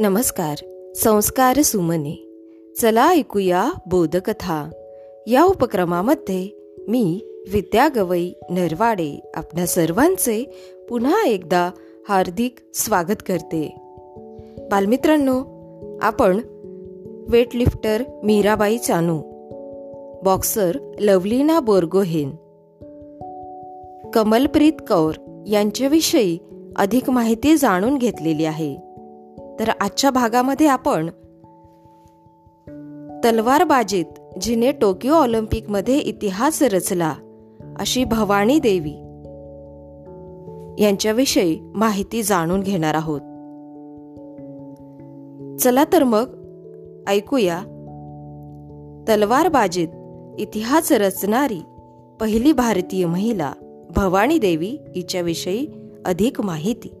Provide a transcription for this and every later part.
नमस्कार. संस्कार सुमने. चला ऐकूया बोधकथा. या उपक्रमामध्ये मी विद्या गवई नरवाडे आपल्या सर्वांचे पुन्हा एकदा हार्दिक स्वागत करते. बालमित्रांनो आपण वेटलिफ्टर मीराबाई चानू बॉक्सर लवलीना बोर्गोहेन कमलप्रीत कौर यांच्याविषयी अधिक माहिती जाणून घेतलेली आहे. तर आजच्या भागामध्ये आपण तलवारबाजीत जिने टोकियो ऑलिम्पिकमध्ये इतिहास रचला अशी भवानी देवी यांच्याविषयी माहिती जाणून घेणार आहोत. चला तर मग ऐकूया तलवारबाजीत इतिहास रचणारी पहिली भारतीय महिला भवानी देवी हिच्याविषयी अधिक माहिती.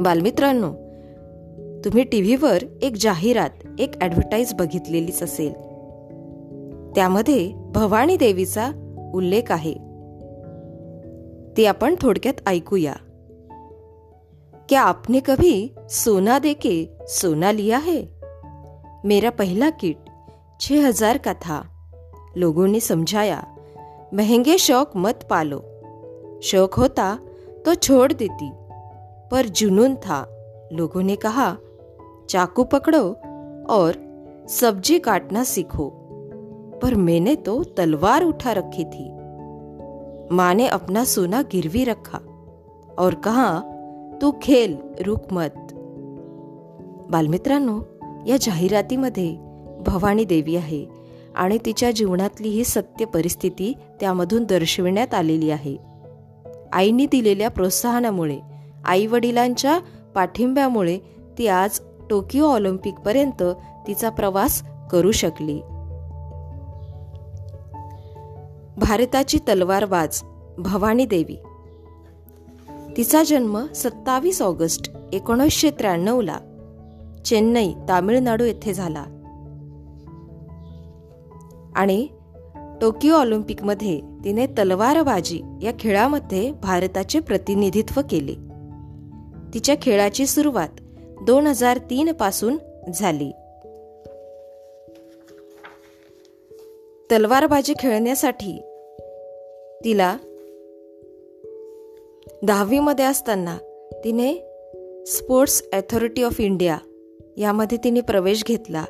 बालमित्रांनो तुम्ही टीव्हीवर एक जाहिरात एक ॲडव्हर्टाईज बघितलेलीच असेल. त्यामध्ये भवानी देवीचा उल्लेख आहे. ते आपण थोडक्यात ऐकूया. क्या आपने कभी सोना देके सोना लिया है? मेरा पहला किट छह हजार का था. लोगों ने समझाया महंगे शौक मत पालो. शौक होता तो छोड़ देती पर जुनून था. लोगों ने कहा चाकू पकड़ो और सब्जी काटना सीखो। पर मैंने तो तलवार उठा रखी थी। माँ ने अपना सोना गिरवी रखा और कहा तू खेल रुक मत। बालमित्रांनो या जाहिरातीमध्ये भवानी देवी आहे आणि तिच्या जीवनातली ही सत्य परिस्थिती त्यामधून दर्शविण्यात आलेली आहे. आईने दिलेल्या प्रोत्साहनामुळे आई वडिलांच्या पाठिंब्यामुळे ती आज टोकियो ऑलिम्पिकपर्यंत तिचा प्रवास करू शकली. भारताची तलवारबाज भवानी देवी. तिचा जन्म सत्तावीस ऑगस्ट एकोणीसशे त्र्याण्णवला चेन्नई तामिळनाडू येथे झाला. आणि टोकियो ऑलिम्पिकमध्ये तिने तलवारबाजी या खेळामध्ये भारताचे प्रतिनिधित्व केले. तिच्या खेळाची सुरुवात दोन हजार तीन पासून झाली. तलवारबाजी खेळण्यासाठी तिला दहावीमध्ये असताना तिने स्पोर्ट्स अथॉरिटी ऑफ इंडिया यामध्ये तिने प्रवेश घेतला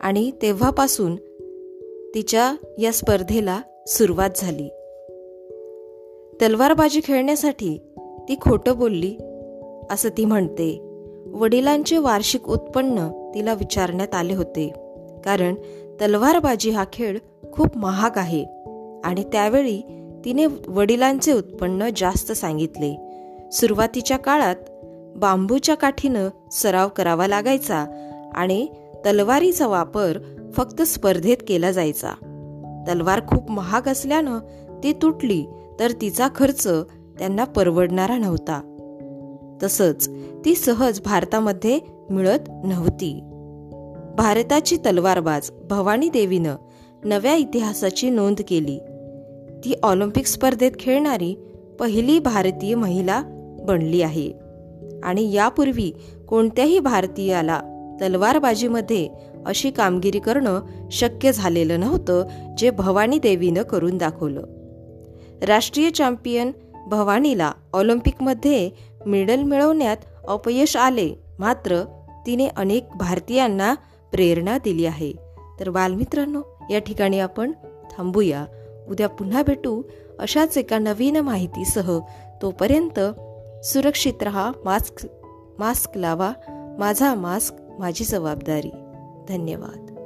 आणि तेव्हापासून तिच्या या स्पर्धेला सुरुवात झाली. तलवारबाजी खेळण्यासाठी ती खोटं बोलली असं ती म्हणते. वडिलांचे वार्षिक उत्पन्न तिला विचारण्यात आले होते. कारण तलवारबाजी हा खेळ खूप महाग आहे आणि त्यावेळी तिने वडिलांचे उत्पन्न जास्त सांगितले. सुरुवातीच्या काळात बांबूच्या काठीनं सराव करावा लागायचा आणि तलवारीचा वापर फक्त स्पर्धेत केला जायचा. तलवार खूप महाग असल्यानं ती तुटली तर तिचा खर्च त्यांना परवडणारा नव्हता. तसंच ती सहज भारतामध्ये मिळत नव्हती. भारताची तलवारबाज भवानी देवीनं नव्या इतिहासाची नोंद केली. ती ऑलिम्पिक स्पर्धेत खेळणारी पहिली भारतीय महिला बनली आहे. आणि यापूर्वी कोणत्याही भारतीयाला तलवारबाजीमध्ये अशी कामगिरी करणं शक्य झालेलं नव्हतं जे भवानी देवीनं करून दाखवलं. राष्ट्रीय चॅम्पियन भवानीला ऑलिम्पिकमध्ये मेडल मिळवण्यात अपयश आले. मात्र तिने अनेक भारतीयांना प्रेरणा दिली आहे. तर बालमित्रांनो या ठिकाणी आपण थांबूया. उद्या पुन्हा भेटू अशाच एका नवीन माहितीसह. तोपर्यंत सुरक्षित रहा मास्क मास्क लावा माझा मास्क माझी जबाबदारी. धन्यवाद.